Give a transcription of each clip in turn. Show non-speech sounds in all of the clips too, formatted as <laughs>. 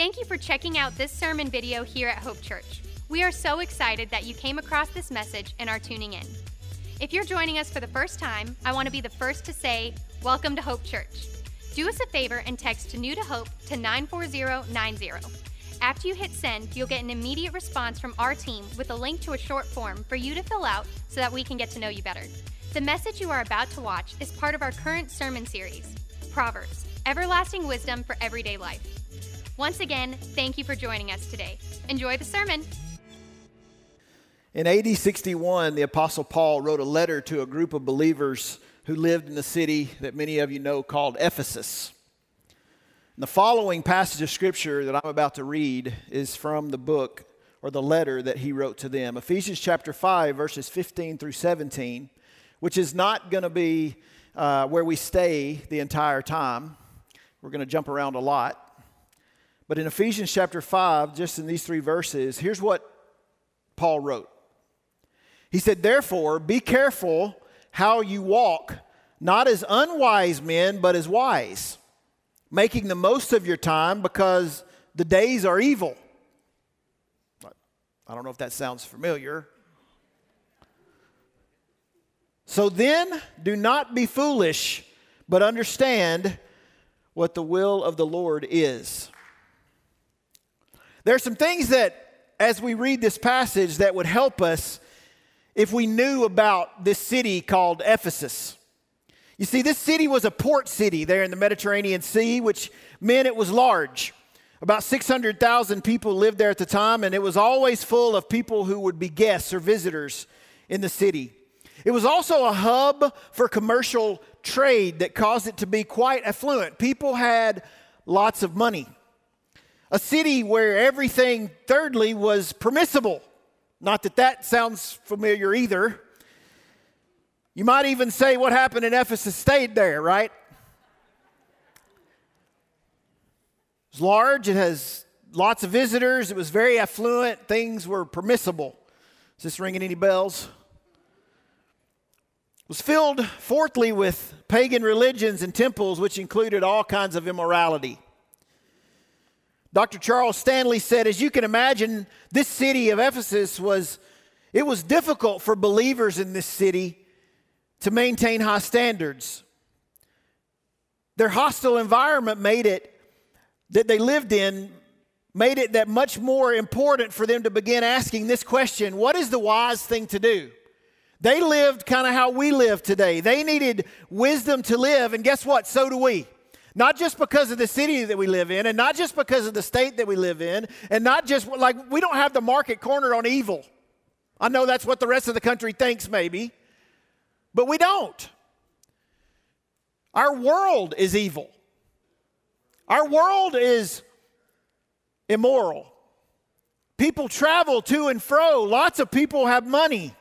Thank you for checking out this sermon video here at Hope Church. We are so excited that you came across this message and are tuning in. If you're joining us for the first time, I want to be the first to say, Welcome to Hope Church. Do us a favor and text New to Hope to 94090. After you hit send, you'll get an immediate response from our team with a link to a short form for you to fill out so that we can get to know you better. The message you are about to watch is part of our current sermon series, Proverbs Everlasting Wisdom for Everyday Life. Once again, thank you for joining us today. Enjoy the sermon. In AD 61, the Apostle Paul wrote a letter to a group of believers who lived in the city that many of you know called Ephesus. And the following passage of scripture that I'm about to read is from the book or the letter that he wrote to them Ephesians chapter 5, verses 15 through 17, which is not going to be uh, where we stay the entire time. We're going to jump around a lot. But in Ephesians chapter 5, just in these three verses, here's what Paul wrote. He said, Therefore, be careful how you walk, not as unwise men, but as wise, making the most of your time because the days are evil. I don't know if that sounds familiar. So then, do not be foolish, but understand what the will of the Lord is. There are some things that, as we read this passage, that would help us if we knew about this city called Ephesus. You see, this city was a port city there in the Mediterranean Sea, which meant it was large. About 600,000 people lived there at the time, and it was always full of people who would be guests or visitors in the city. It was also a hub for commercial trade that caused it to be quite affluent. People had lots of money. A city where everything, thirdly, was permissible. Not that that sounds familiar either. You might even say what happened in Ephesus stayed there, right? It's large, it has lots of visitors, it was very affluent, things were permissible. Is this ringing any bells? It was filled, fourthly, with pagan religions and temples, which included all kinds of immorality. Dr. Charles Stanley said, as you can imagine, this city of Ephesus was, it was difficult for believers in this city to maintain high standards. Their hostile environment made it that they lived in made it that much more important for them to begin asking this question what is the wise thing to do they lived kind of how we live today they needed wisdom to live and guess what so do we not just because of the city that we live in, and not just because of the state that we live in, and not just like we don't have the market cornered on evil. I know that's what the rest of the country thinks, maybe, but we don't. Our world is evil, our world is immoral. People travel to and fro, lots of people have money.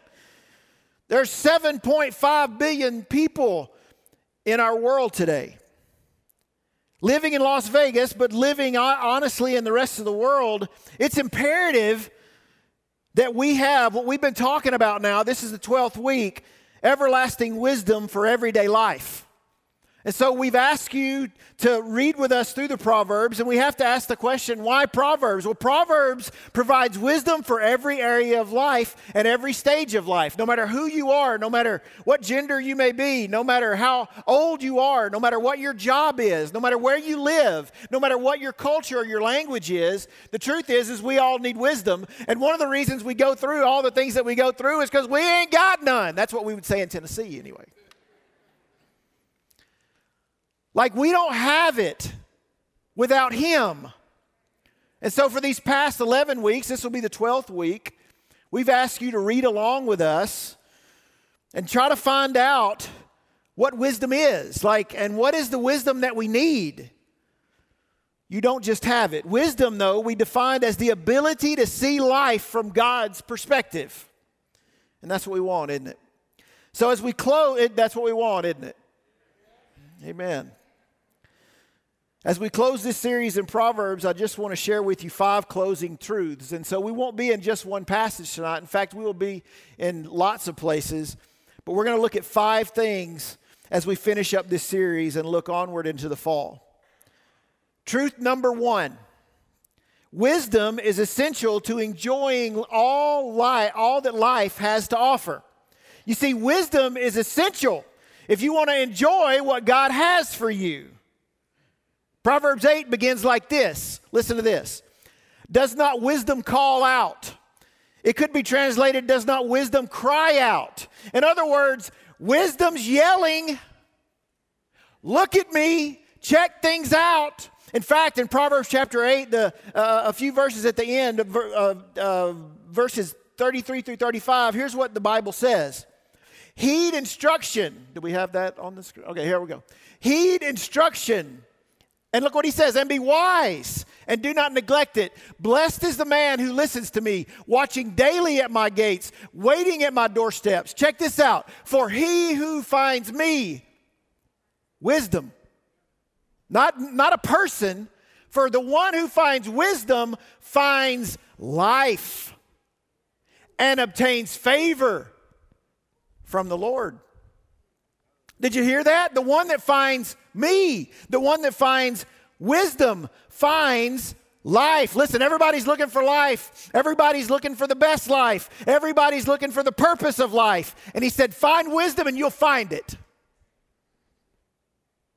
There's 7.5 billion people in our world today living in Las Vegas, but living uh, honestly in the rest of the world, it's imperative that we have what we've been talking about now. This is the 12th week everlasting wisdom for everyday life. And so we've asked you to read with us through the Proverbs, and we have to ask the question why Proverbs? Well, Proverbs provides wisdom for every area of life and every stage of life. No matter who you are, no matter what gender you may be, no matter how old you are, no matter what your job is, no matter where you live, no matter what your culture or your language is, the truth is is we all need wisdom. And one of the reasons we go through all the things that we go through is because we ain't got none. That's what we would say in Tennessee anyway. Like we don't have it without Him. And so, for these past 11 weeks, this will be the 12th week, we've asked you to read along with us and try to find out what wisdom is. Like, and what is the wisdom that we need? You don't just have it. Wisdom, though, we defined as the ability to see life from God's perspective. And that's what we want, isn't it? So, as we close, that's what we want, isn't it? Amen. As we close this series in Proverbs, I just want to share with you five closing truths. And so we won't be in just one passage tonight. In fact, we will be in lots of places. But we're going to look at five things as we finish up this series and look onward into the fall. Truth number one Wisdom is essential to enjoying all life, all that life has to offer. You see, wisdom is essential if you want to enjoy what God has for you. Proverbs 8 begins like this. Listen to this. Does not wisdom call out? It could be translated, does not wisdom cry out? In other words, wisdom's yelling, look at me, check things out. In fact, in Proverbs chapter 8, the, uh, a few verses at the end of uh, uh, verses 33 through 35, here's what the Bible says Heed instruction. Do we have that on the screen? Okay, here we go. Heed instruction. And look what he says, and be wise and do not neglect it. Blessed is the man who listens to me, watching daily at my gates, waiting at my doorsteps. Check this out. For he who finds me, wisdom, not, not a person. For the one who finds wisdom finds life and obtains favor from the Lord. Did you hear that? The one that finds me, the one that finds wisdom, finds life. Listen, everybody's looking for life. Everybody's looking for the best life. Everybody's looking for the purpose of life. And he said, Find wisdom and you'll find it.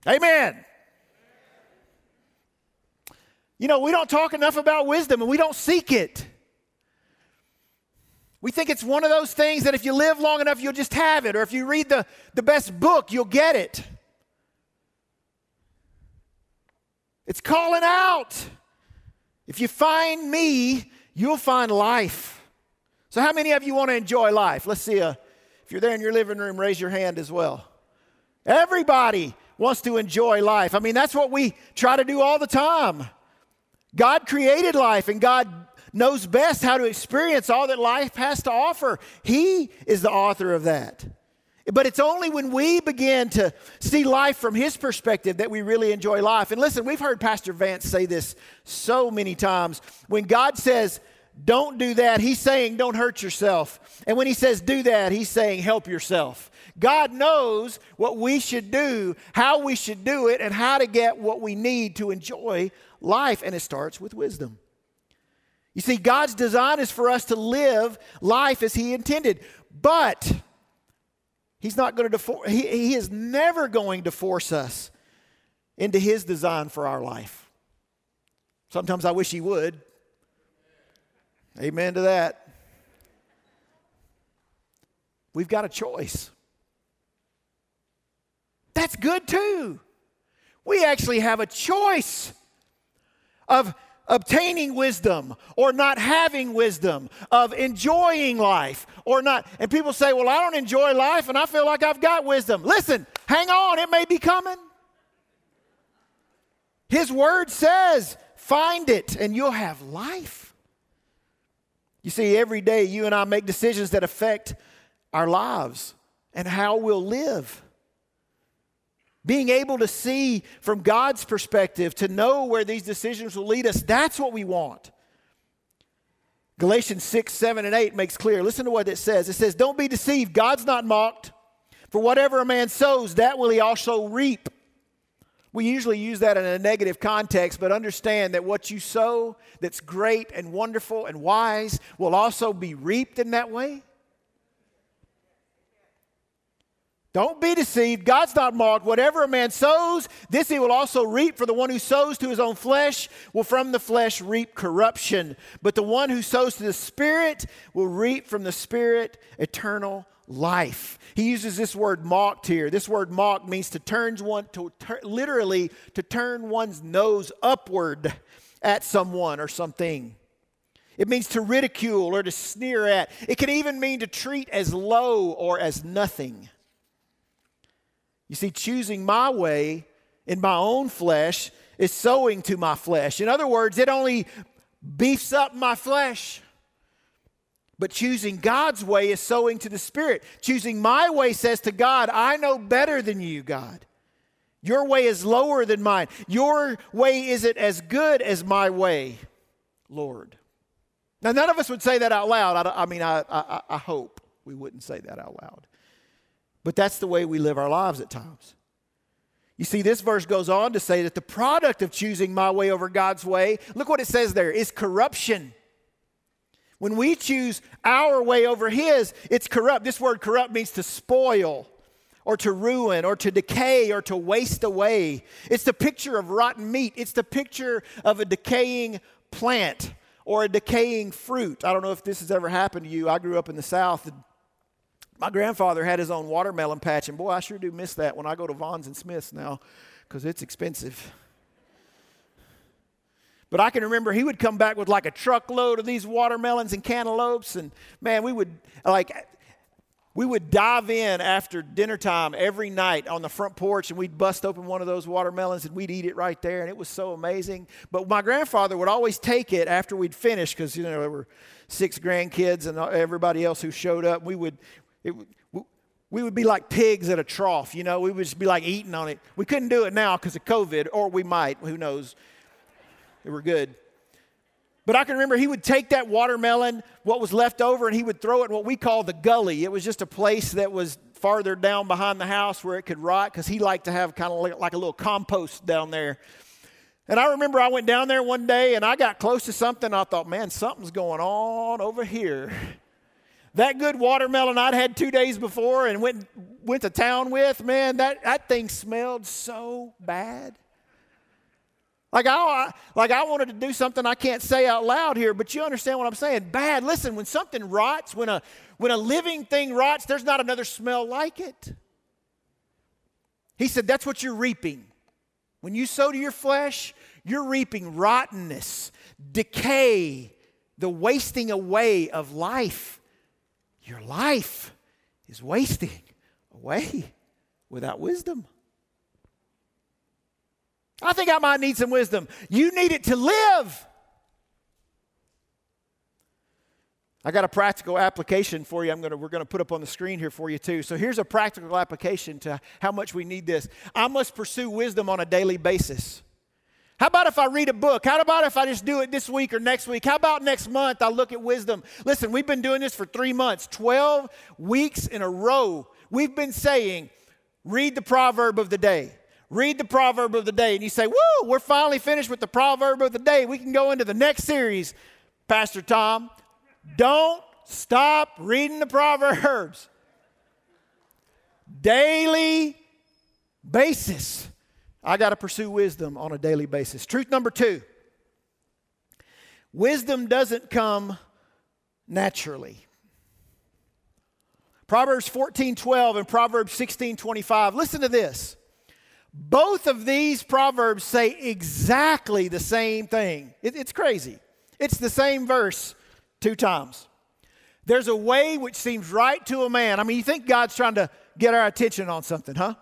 Amen. You know, we don't talk enough about wisdom and we don't seek it. We think it's one of those things that if you live long enough, you'll just have it, or if you read the, the best book, you'll get it. It's calling out. If you find me, you'll find life. So, how many of you want to enjoy life? Let's see. A, uh, if you're there in your living room, raise your hand as well. Everybody wants to enjoy life. I mean, that's what we try to do all the time. God created life and God knows best how to experience all that life has to offer. He is the author of that. But it's only when we begin to see life from his perspective that we really enjoy life. And listen, we've heard Pastor Vance say this so many times. When God says, don't do that, he's saying, don't hurt yourself. And when he says, do that, he's saying, help yourself. God knows what we should do, how we should do it, and how to get what we need to enjoy life. And it starts with wisdom. You see, God's design is for us to live life as He intended, but He's not going to, defor- he, he is never going to force us into His design for our life. Sometimes I wish He would. Amen to that. We've got a choice. That's good too. We actually have a choice of obtaining wisdom or not having wisdom, of enjoying life or not. And people say, Well, I don't enjoy life and I feel like I've got wisdom. Listen, hang on, it may be coming. His word says, Find it and you'll have life. You see, every day you and I make decisions that affect our lives and how we'll live. Being able to see from God's perspective, to know where these decisions will lead us, that's what we want. Galatians 6, 7, and 8 makes clear. Listen to what it says. It says, Don't be deceived. God's not mocked. For whatever a man sows, that will he also reap. We usually use that in a negative context, but understand that what you sow that's great and wonderful and wise will also be reaped in that way. Don't be deceived. God's not mocked. Whatever a man sows, this he will also reap. For the one who sows to his own flesh will from the flesh reap corruption. But the one who sows to the Spirit will reap from the Spirit eternal life. He uses this word mocked here. This word mocked means to turn one to ter- literally to turn one's nose upward at someone or something. It means to ridicule or to sneer at. It can even mean to treat as low or as nothing. You see, choosing my way in my own flesh is sowing to my flesh. In other words, it only beefs up my flesh. But choosing God's way is sowing to the Spirit. Choosing my way says to God, I know better than you, God. Your way is lower than mine. Your way isn't as good as my way, Lord. Now, none of us would say that out loud. I, I mean, I, I, I hope we wouldn't say that out loud. But that's the way we live our lives at times. You see, this verse goes on to say that the product of choosing my way over God's way, look what it says there, is corruption. When we choose our way over His, it's corrupt. This word corrupt means to spoil or to ruin or to decay or to waste away. It's the picture of rotten meat, it's the picture of a decaying plant or a decaying fruit. I don't know if this has ever happened to you. I grew up in the South. My grandfather had his own watermelon patch, and boy, I sure do miss that when I go to Vons and Smith's now because it's expensive. But I can remember he would come back with like a truckload of these watermelons and cantaloupes, and man, we would like we would dive in after dinner time every night on the front porch and we'd bust open one of those watermelons and we'd eat it right there and it was so amazing but my grandfather would always take it after we'd finished because you know there were six grandkids and everybody else who showed up we would it, we would be like pigs at a trough, you know. We would just be like eating on it. We couldn't do it now because of COVID, or we might, who knows. Were good. But I can remember he would take that watermelon, what was left over, and he would throw it in what we call the gully. It was just a place that was farther down behind the house where it could rot because he liked to have kind of like a little compost down there. And I remember I went down there one day and I got close to something. I thought, man, something's going on over here. That good watermelon I'd had two days before and went, went to town with, man, that, that thing smelled so bad. Like I, like I wanted to do something I can't say out loud here, but you understand what I'm saying. Bad. Listen, when something rots, when a, when a living thing rots, there's not another smell like it. He said, That's what you're reaping. When you sow to your flesh, you're reaping rottenness, decay, the wasting away of life. Your life is wasting away without wisdom. I think I might need some wisdom. You need it to live. I got a practical application for you. I'm gonna, we're going to put up on the screen here for you, too. So here's a practical application to how much we need this. I must pursue wisdom on a daily basis. How about if I read a book? How about if I just do it this week or next week? How about next month I look at wisdom? Listen, we've been doing this for three months, 12 weeks in a row. We've been saying, read the proverb of the day. Read the proverb of the day. And you say, woo, we're finally finished with the proverb of the day. We can go into the next series, Pastor Tom. Don't stop reading the <laughs> proverbs. Daily basis. I got to pursue wisdom on a daily basis. Truth number two wisdom doesn't come naturally. Proverbs 14 12 and Proverbs 16 25. Listen to this. Both of these proverbs say exactly the same thing. It, it's crazy. It's the same verse two times. There's a way which seems right to a man. I mean, you think God's trying to get our attention on something, huh?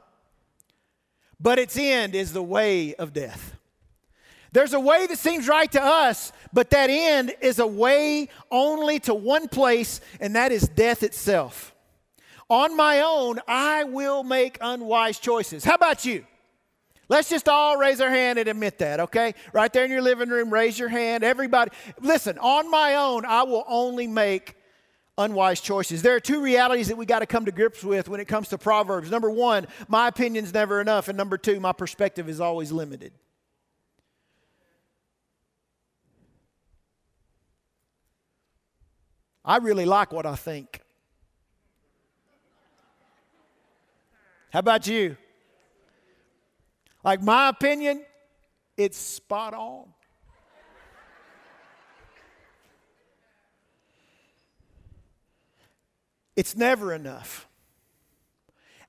But its end is the way of death. There's a way that seems right to us, but that end is a way only to one place, and that is death itself. On my own, I will make unwise choices. How about you? Let's just all raise our hand and admit that, okay? Right there in your living room, raise your hand. Everybody, listen, on my own, I will only make unwise choices. There are two realities that we got to come to grips with when it comes to Proverbs. Number one, my opinion's never enough. And number two, my perspective is always limited. I really like what I think. How about you? Like my opinion, it's spot on. It's never enough.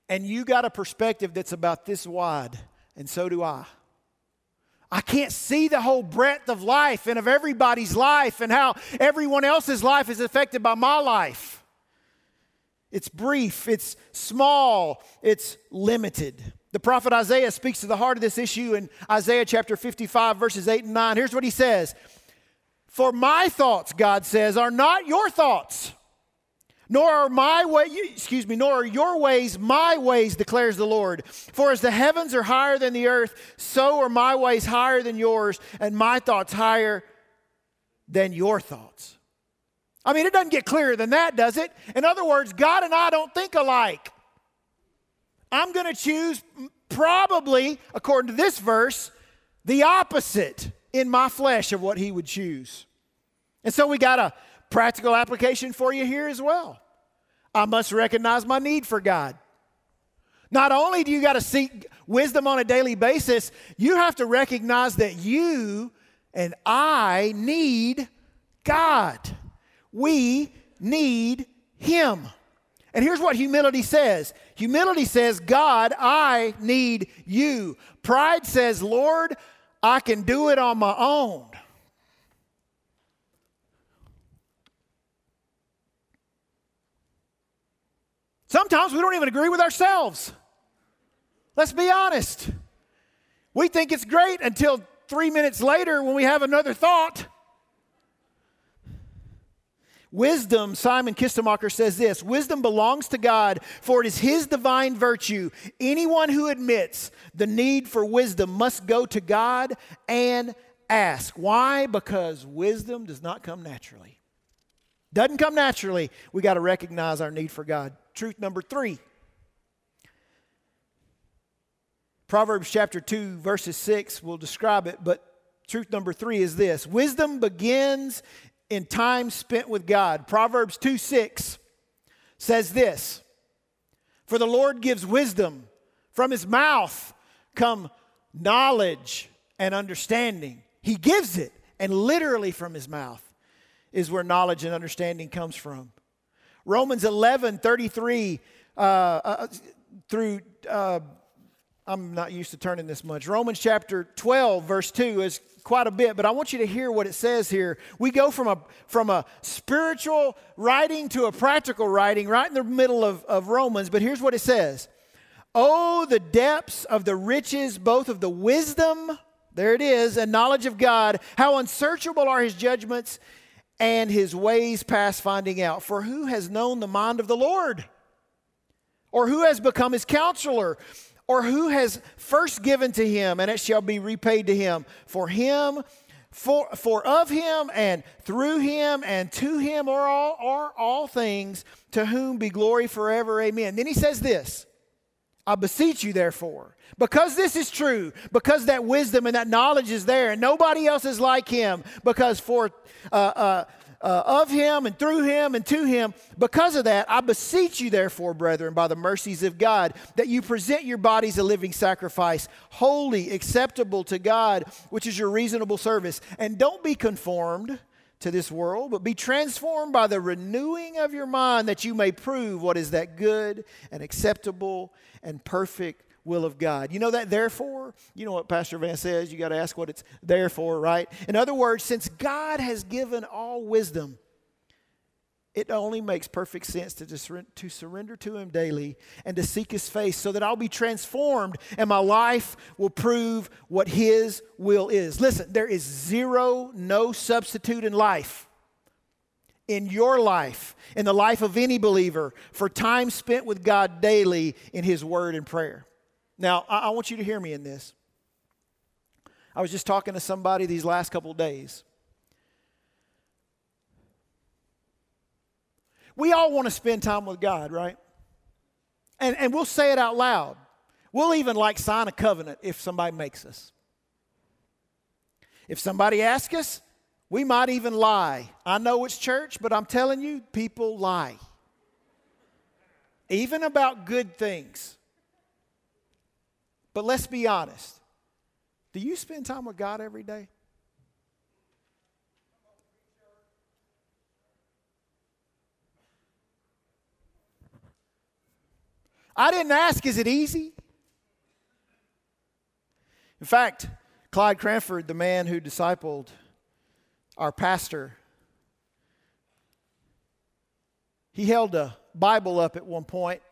And you got a perspective that's about this wide, and so do I. I can't see the whole breadth of life and of everybody's life and how everyone else's life is affected by my life. It's brief, it's small, it's limited. The prophet Isaiah speaks to the heart of this issue in Isaiah chapter 55, verses 8 and 9. Here's what he says For my thoughts, God says, are not your thoughts nor are my way, excuse me, nor are your ways my ways, declares the Lord. For as the heavens are higher than the earth, so are my ways higher than yours, and my thoughts higher than your thoughts. I mean, it doesn't get clearer than that, does it? In other words, God and I don't think alike. I'm going to choose probably, according to this verse, the opposite in my flesh of what he would choose. And so we got a practical application for you here as well. I must recognize my need for God. Not only do you got to seek wisdom on a daily basis, you have to recognize that you and I need God. We need Him. And here's what humility says humility says, God, I need you. Pride says, Lord, I can do it on my own. Sometimes we don't even agree with ourselves. Let's be honest. We think it's great until three minutes later when we have another thought. Wisdom, Simon Kistemaker says this Wisdom belongs to God, for it is His divine virtue. Anyone who admits the need for wisdom must go to God and ask. Why? Because wisdom does not come naturally. Doesn't come naturally. We got to recognize our need for God. Truth number three Proverbs chapter 2, verses 6 will describe it, but truth number three is this Wisdom begins in time spent with God. Proverbs 2 6 says this For the Lord gives wisdom, from his mouth come knowledge and understanding. He gives it, and literally from his mouth is where knowledge and understanding comes from. Romans 11 33 uh, uh, through. Uh, I'm not used to turning this much. Romans chapter 12, verse 2 is quite a bit, but I want you to hear what it says here. We go from a, from a spiritual writing to a practical writing right in the middle of, of Romans, but here's what it says Oh, the depths of the riches, both of the wisdom, there it is, and knowledge of God. How unsearchable are his judgments and his ways past finding out. For who has known the mind of the Lord? Or who has become his counselor? or who has first given to him, and it shall be repaid to him. For him, for, for of him, and through him, and to him are all, are all things, to whom be glory forever. Amen. Then he says this I beseech you, therefore, because this is true, because that wisdom and that knowledge is there, and nobody else is like him, because for uh, uh, uh, of him and through him and to him. Because of that, I beseech you, therefore, brethren, by the mercies of God, that you present your bodies a living sacrifice, holy, acceptable to God, which is your reasonable service. And don't be conformed to this world, but be transformed by the renewing of your mind, that you may prove what is that good and acceptable and perfect will of God. You know that therefore? You know what Pastor Vance says? You got to ask what it's there for, right? In other words, since God has given all wisdom, it only makes perfect sense to, to surrender to Him daily and to seek His face so that I'll be transformed and my life will prove what His will is. Listen, there is zero, no substitute in life, in your life, in the life of any believer, for time spent with God daily in His Word and prayer. Now, I, I want you to hear me in this. I was just talking to somebody these last couple days. We all want to spend time with God, right? And, and we'll say it out loud. We'll even like sign a covenant if somebody makes us. If somebody asks us, we might even lie. I know it's church, but I'm telling you, people lie. Even about good things. But let's be honest. Do you spend time with God every day? I didn't ask, is it easy? In fact, Clyde Cranford, the man who discipled our pastor, he held a Bible up at one point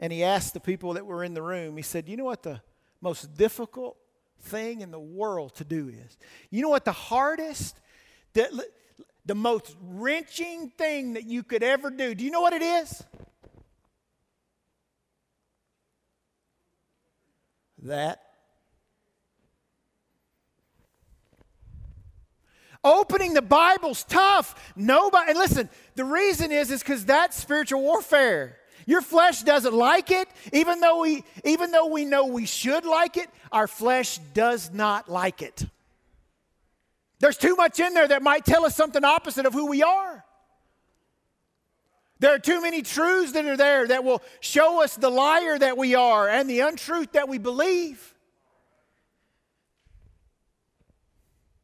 and he asked the people that were in the room, he said, You know what the most difficult thing in the world to do is? You know what the hardest, the, the most wrenching thing that you could ever do? Do you know what it is? That. Opening the Bible's tough. Nobody, and listen, the reason is, is because that's spiritual warfare. Your flesh doesn't like it, even though we even though we know we should like it, our flesh does not like it. There's too much in there that might tell us something opposite of who we are. There are too many truths that are there that will show us the liar that we are and the untruth that we believe.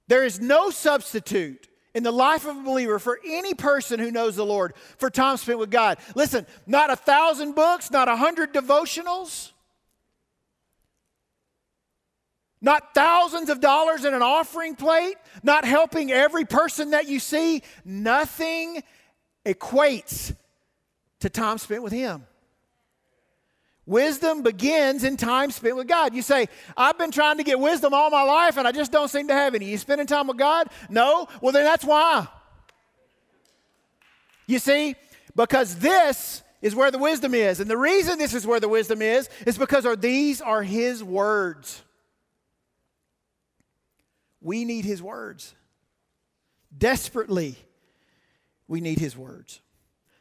There is no substitute in the life of a believer for any person who knows the Lord for time spent with God. Listen, not a thousand books, not a hundred devotionals, not thousands of dollars in an offering plate, not helping every person that you see. Nothing equates to time spent with Him. Wisdom begins in time spent with God. You say, I've been trying to get wisdom all my life and I just don't seem to have any. You spending time with God? No? Well, then that's why. You see, because this is where the wisdom is. And the reason this is where the wisdom is is because these are His words. We need His words. Desperately, we need His words.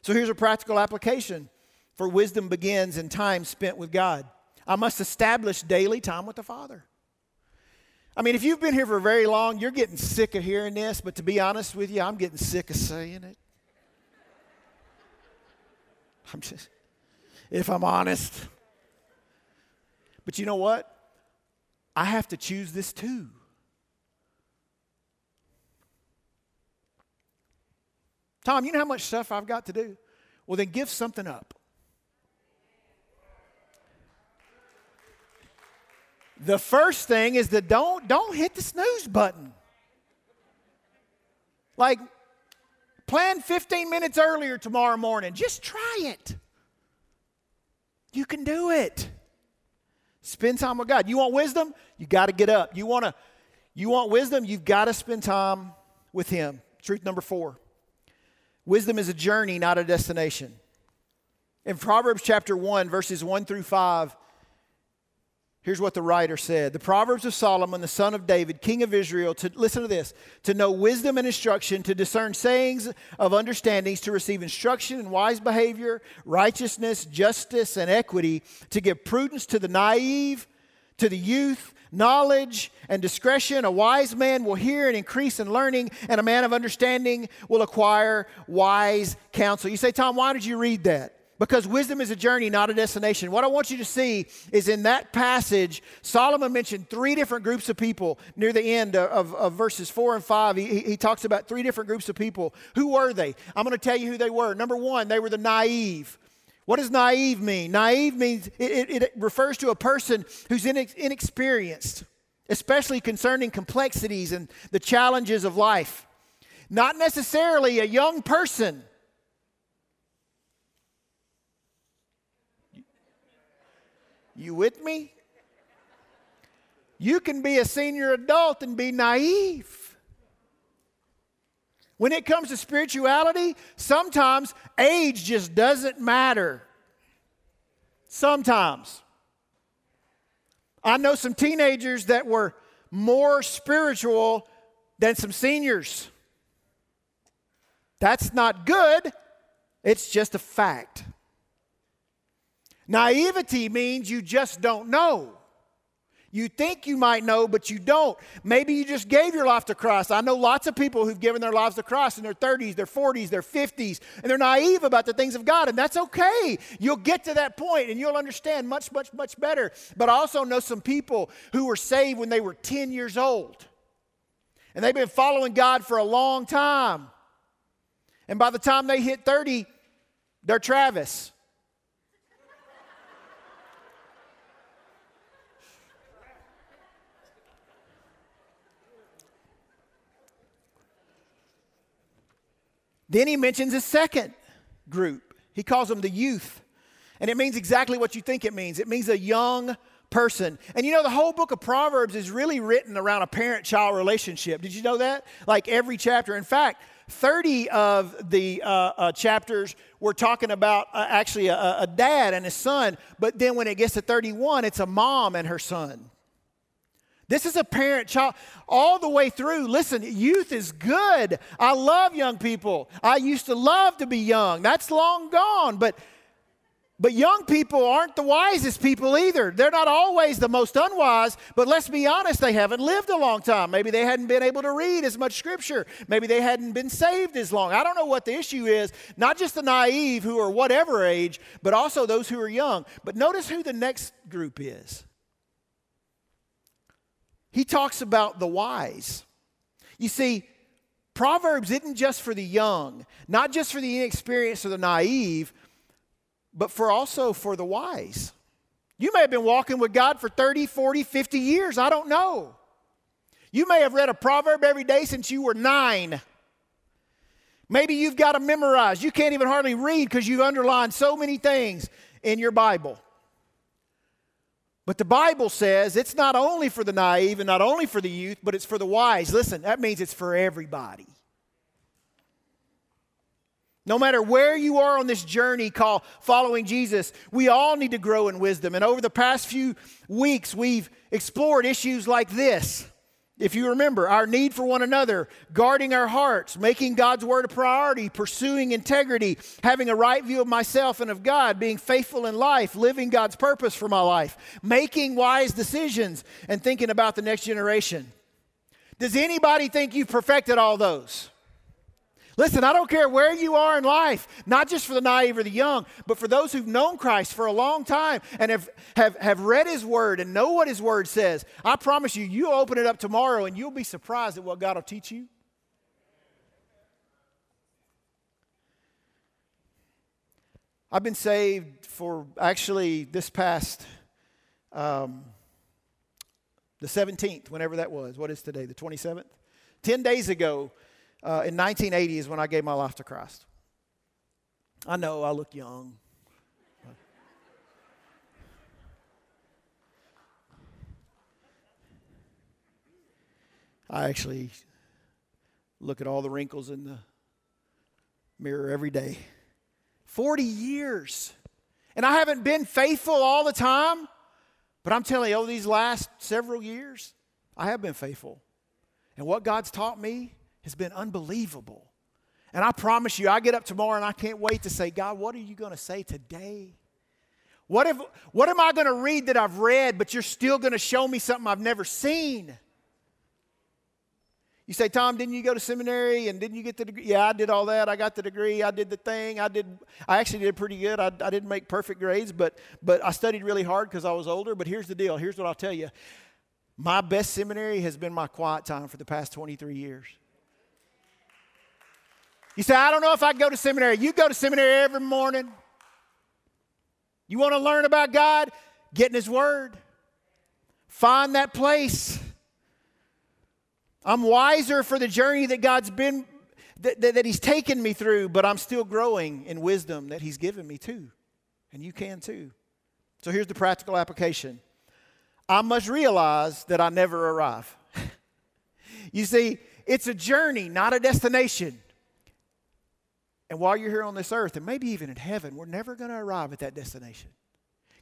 So here's a practical application for wisdom begins in time spent with God. I must establish daily time with the Father. I mean, if you've been here for very long, you're getting sick of hearing this, but to be honest with you, I'm getting sick of saying it. <laughs> I'm just, if I'm honest. But you know what? I have to choose this too. Tom, you know how much stuff I've got to do? Well, then give something up. The first thing is that don't don't hit the snooze button. Like plan 15 minutes earlier tomorrow morning. Just try it. You can do it. Spend time with God. You want wisdom? You got to get up. You want to you want wisdom? You've got to spend time with him. Truth number 4. Wisdom is a journey, not a destination. In Proverbs chapter 1 verses 1 through 5, Here's what the writer said The Proverbs of Solomon, the son of David, king of Israel, to listen to this to know wisdom and instruction, to discern sayings of understandings, to receive instruction in wise behavior, righteousness, justice, and equity, to give prudence to the naive, to the youth, knowledge and discretion. A wise man will hear and increase in learning, and a man of understanding will acquire wise counsel. You say, Tom, why did you read that? Because wisdom is a journey, not a destination. What I want you to see is in that passage, Solomon mentioned three different groups of people near the end of, of verses four and five. He, he talks about three different groups of people. Who were they? I'm going to tell you who they were. Number one, they were the naive. What does naive mean? Naive means it, it, it refers to a person who's inexperienced, especially concerning complexities and the challenges of life. Not necessarily a young person You with me? You can be a senior adult and be naive. When it comes to spirituality, sometimes age just doesn't matter. Sometimes. I know some teenagers that were more spiritual than some seniors. That's not good, it's just a fact. Naivety means you just don't know. You think you might know, but you don't. Maybe you just gave your life to Christ. I know lots of people who've given their lives to Christ in their 30s, their 40s, their 50s, and they're naive about the things of God, and that's okay. You'll get to that point and you'll understand much, much, much better. But I also know some people who were saved when they were 10 years old, and they've been following God for a long time. And by the time they hit 30, they're Travis. Then he mentions a second group. He calls them the youth. And it means exactly what you think it means it means a young person. And you know, the whole book of Proverbs is really written around a parent child relationship. Did you know that? Like every chapter. In fact, 30 of the uh, uh, chapters were talking about uh, actually a, a dad and his son, but then when it gets to 31, it's a mom and her son. This is a parent child all the way through. Listen, youth is good. I love young people. I used to love to be young. That's long gone, but But young people aren't the wisest people either. They're not always the most unwise, but let's be honest, they haven't lived a long time. Maybe they hadn't been able to read as much scripture. Maybe they hadn't been saved as long. I don't know what the issue is. Not just the naive who are whatever age, but also those who are young. But notice who the next group is. He talks about the wise. You see, Proverbs isn't just for the young, not just for the inexperienced or the naive, but for also for the wise. You may have been walking with God for 30, 40, 50 years. I don't know. You may have read a proverb every day since you were nine. Maybe you've got to memorize. You can't even hardly read because you've underlined so many things in your Bible. But the Bible says it's not only for the naive and not only for the youth, but it's for the wise. Listen, that means it's for everybody. No matter where you are on this journey called following Jesus, we all need to grow in wisdom. And over the past few weeks, we've explored issues like this. If you remember, our need for one another, guarding our hearts, making God's word a priority, pursuing integrity, having a right view of myself and of God, being faithful in life, living God's purpose for my life, making wise decisions, and thinking about the next generation. Does anybody think you've perfected all those? Listen, I don't care where you are in life, not just for the naive or the young, but for those who've known Christ for a long time and have, have, have read His Word and know what His Word says. I promise you, you'll open it up tomorrow and you'll be surprised at what God will teach you. I've been saved for actually this past um, the 17th, whenever that was. What is today? The 27th? 10 days ago, uh, in 1980 is when I gave my life to Christ. I know I look young. I actually look at all the wrinkles in the mirror every day. 40 years. And I haven't been faithful all the time, but I'm telling you, over these last several years, I have been faithful. And what God's taught me has been unbelievable. And I promise you, I get up tomorrow and I can't wait to say, God, what are you going to say today? What, if, what am I going to read that I've read, but you're still going to show me something I've never seen? You say, Tom, didn't you go to seminary and didn't you get the degree? Yeah, I did all that. I got the degree. I did the thing. I did. I actually did pretty good. I, I didn't make perfect grades, but but I studied really hard because I was older. But here's the deal. Here's what I'll tell you. My best seminary has been my quiet time for the past 23 years. You say, I don't know if I go to seminary. You go to seminary every morning. You want to learn about God? Get in His Word. Find that place. I'm wiser for the journey that God's been, that, that, that He's taken me through, but I'm still growing in wisdom that He's given me too. And you can too. So here's the practical application I must realize that I never arrive. <laughs> you see, it's a journey, not a destination. And while you're here on this earth, and maybe even in heaven, we're never going to arrive at that destination.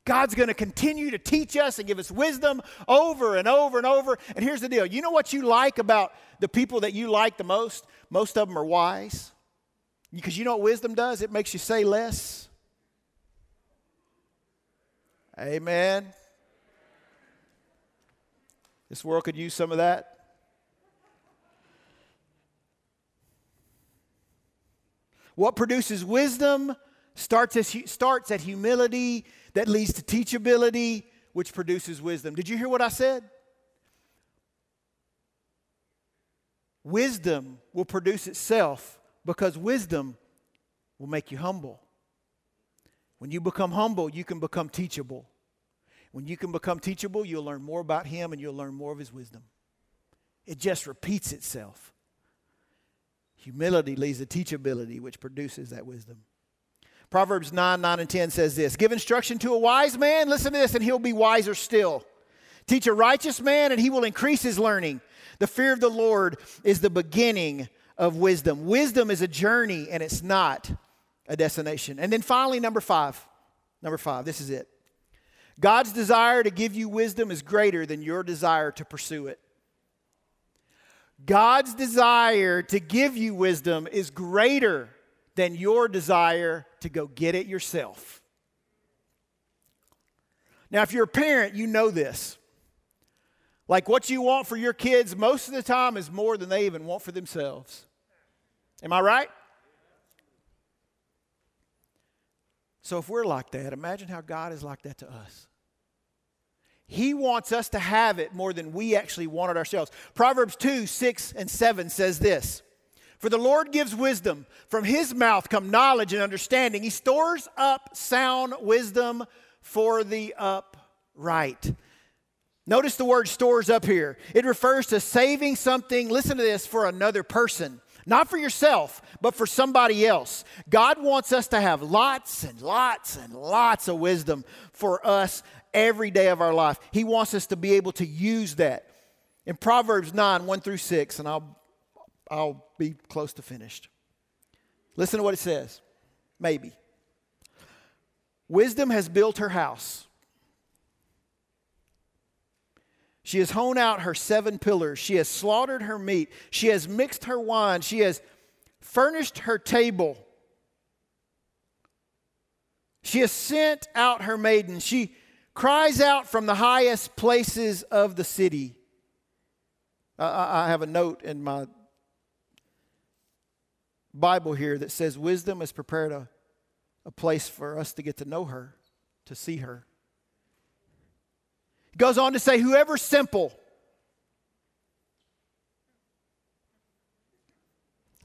God's going to continue to teach us and give us wisdom over and over and over. And here's the deal you know what you like about the people that you like the most? Most of them are wise. Because you know what wisdom does? It makes you say less. Amen. This world could use some of that. What produces wisdom starts, as, starts at humility that leads to teachability, which produces wisdom. Did you hear what I said? Wisdom will produce itself because wisdom will make you humble. When you become humble, you can become teachable. When you can become teachable, you'll learn more about Him and you'll learn more of His wisdom. It just repeats itself. Humility leads to teachability, which produces that wisdom. Proverbs 9, 9, and 10 says this Give instruction to a wise man, listen to this, and he'll be wiser still. Teach a righteous man, and he will increase his learning. The fear of the Lord is the beginning of wisdom. Wisdom is a journey, and it's not a destination. And then finally, number five. Number five, this is it. God's desire to give you wisdom is greater than your desire to pursue it. God's desire to give you wisdom is greater than your desire to go get it yourself. Now, if you're a parent, you know this. Like what you want for your kids most of the time is more than they even want for themselves. Am I right? So if we're like that, imagine how God is like that to us. He wants us to have it more than we actually want it ourselves. Proverbs 2 6 and 7 says this For the Lord gives wisdom, from his mouth come knowledge and understanding. He stores up sound wisdom for the upright. Notice the word stores up here. It refers to saving something, listen to this, for another person. Not for yourself, but for somebody else. God wants us to have lots and lots and lots of wisdom for us every day of our life. He wants us to be able to use that. In Proverbs 9, 1 through 6, and I'll, I'll be close to finished. Listen to what it says. Maybe. Wisdom has built her house. She has hewn out her seven pillars. She has slaughtered her meat. She has mixed her wine. She has furnished her table. She has sent out her maidens. She cries out from the highest places of the city. I, I have a note in my Bible here that says wisdom has prepared a, a place for us to get to know her, to see her. It Goes on to say, whoever's simple,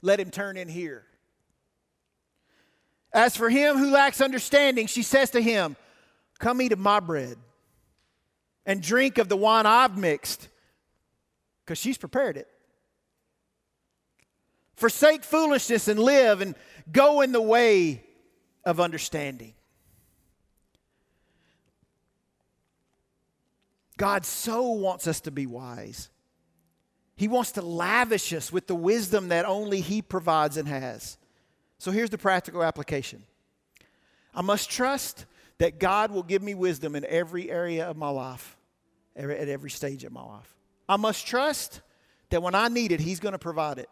let him turn in here. As for him who lacks understanding, she says to him, Come eat of my bread and drink of the wine I've mixed, because she's prepared it. Forsake foolishness and live and go in the way of understanding. God so wants us to be wise. He wants to lavish us with the wisdom that only He provides and has. So here's the practical application I must trust that God will give me wisdom in every area of my life, at every stage of my life. I must trust that when I need it, He's going to provide it.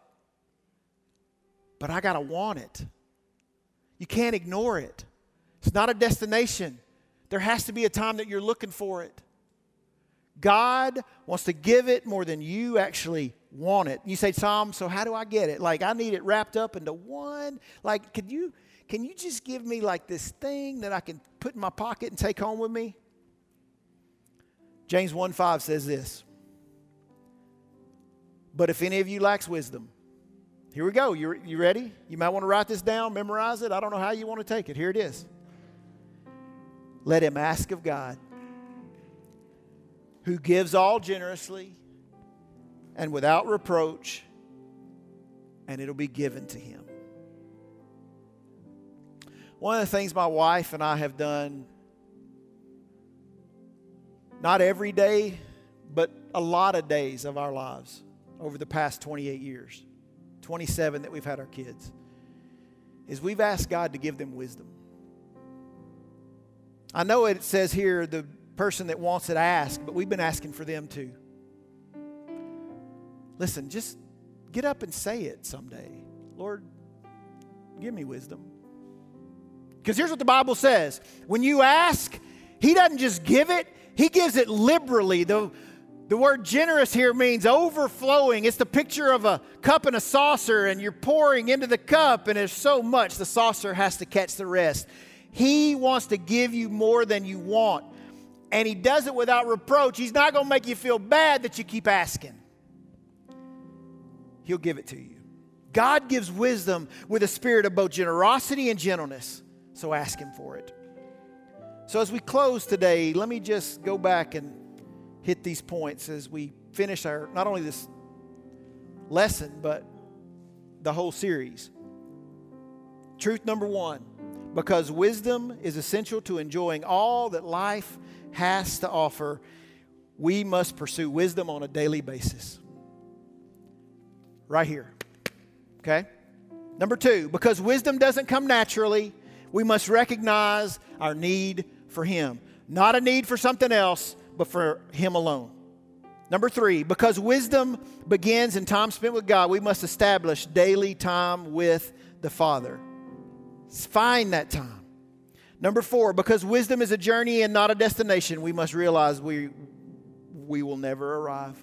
But I got to want it. You can't ignore it. It's not a destination. There has to be a time that you're looking for it. God wants to give it more than you actually want it. You say, Tom, so how do I get it? Like, I need it wrapped up into one. Like, could you, can you just give me like this thing that I can put in my pocket and take home with me? James 1 5 says this. But if any of you lacks wisdom, here we go. You, you ready? You might want to write this down, memorize it. I don't know how you want to take it. Here it is. Let him ask of God who gives all generously and without reproach, and it'll be given to him. One of the things my wife and I have done, not every day, but a lot of days of our lives over the past 28 years, 27 that we've had our kids, is we've asked God to give them wisdom. I know it says here the person that wants it ask, but we've been asking for them too. Listen, just get up and say it someday. Lord, give me wisdom. Because here's what the Bible says when you ask, He doesn't just give it, He gives it liberally. The, the word generous here means overflowing. It's the picture of a cup and a saucer, and you're pouring into the cup, and there's so much, the saucer has to catch the rest. He wants to give you more than you want and he does it without reproach, he's not going to make you feel bad that you keep asking. He'll give it to you. God gives wisdom with a spirit of both generosity and gentleness, so ask him for it. So, as we close today, let me just go back and hit these points as we finish our not only this lesson, but the whole series. Truth number one because wisdom is essential to enjoying all that life has to offer, we must pursue wisdom on a daily basis. Right here. Okay? Number two, because wisdom doesn't come naturally, we must recognize our need for Him. Not a need for something else, but for Him alone. Number three, because wisdom begins in time spent with God, we must establish daily time with the Father. Find that time. Number four, because wisdom is a journey and not a destination, we must realize we, we will never arrive.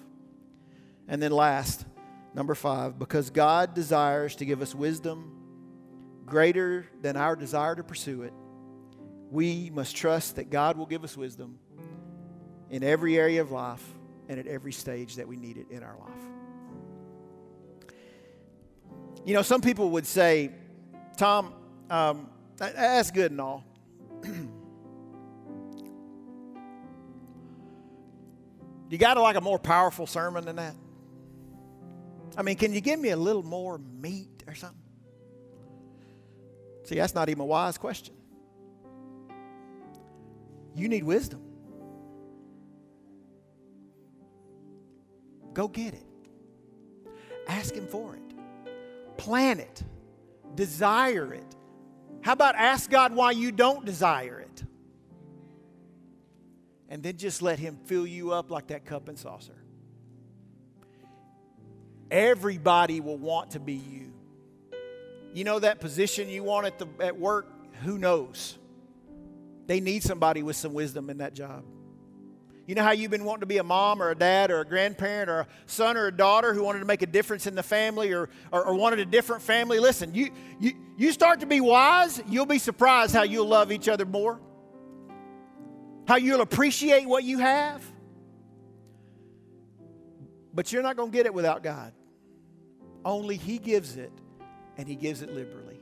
And then last, number five, because God desires to give us wisdom greater than our desire to pursue it, we must trust that God will give us wisdom in every area of life and at every stage that we need it in our life. You know, some people would say, Tom, um, that's good and all. <clears throat> you got to like a more powerful sermon than that? I mean, can you give me a little more meat or something? See, that's not even a wise question. You need wisdom. Go get it. Ask Him for it. Plan it. Desire it. How about ask God why you don't desire it? And then just let Him fill you up like that cup and saucer. Everybody will want to be you. You know that position you want at, the, at work? Who knows? They need somebody with some wisdom in that job. You know how you've been wanting to be a mom or a dad or a grandparent or a son or a daughter who wanted to make a difference in the family or, or, or, wanted a different family? Listen, you, you, you start to be wise, you'll be surprised how you'll love each other more, how you'll appreciate what you have. But you're not going to get it without God. Only He gives it, and He gives it liberally.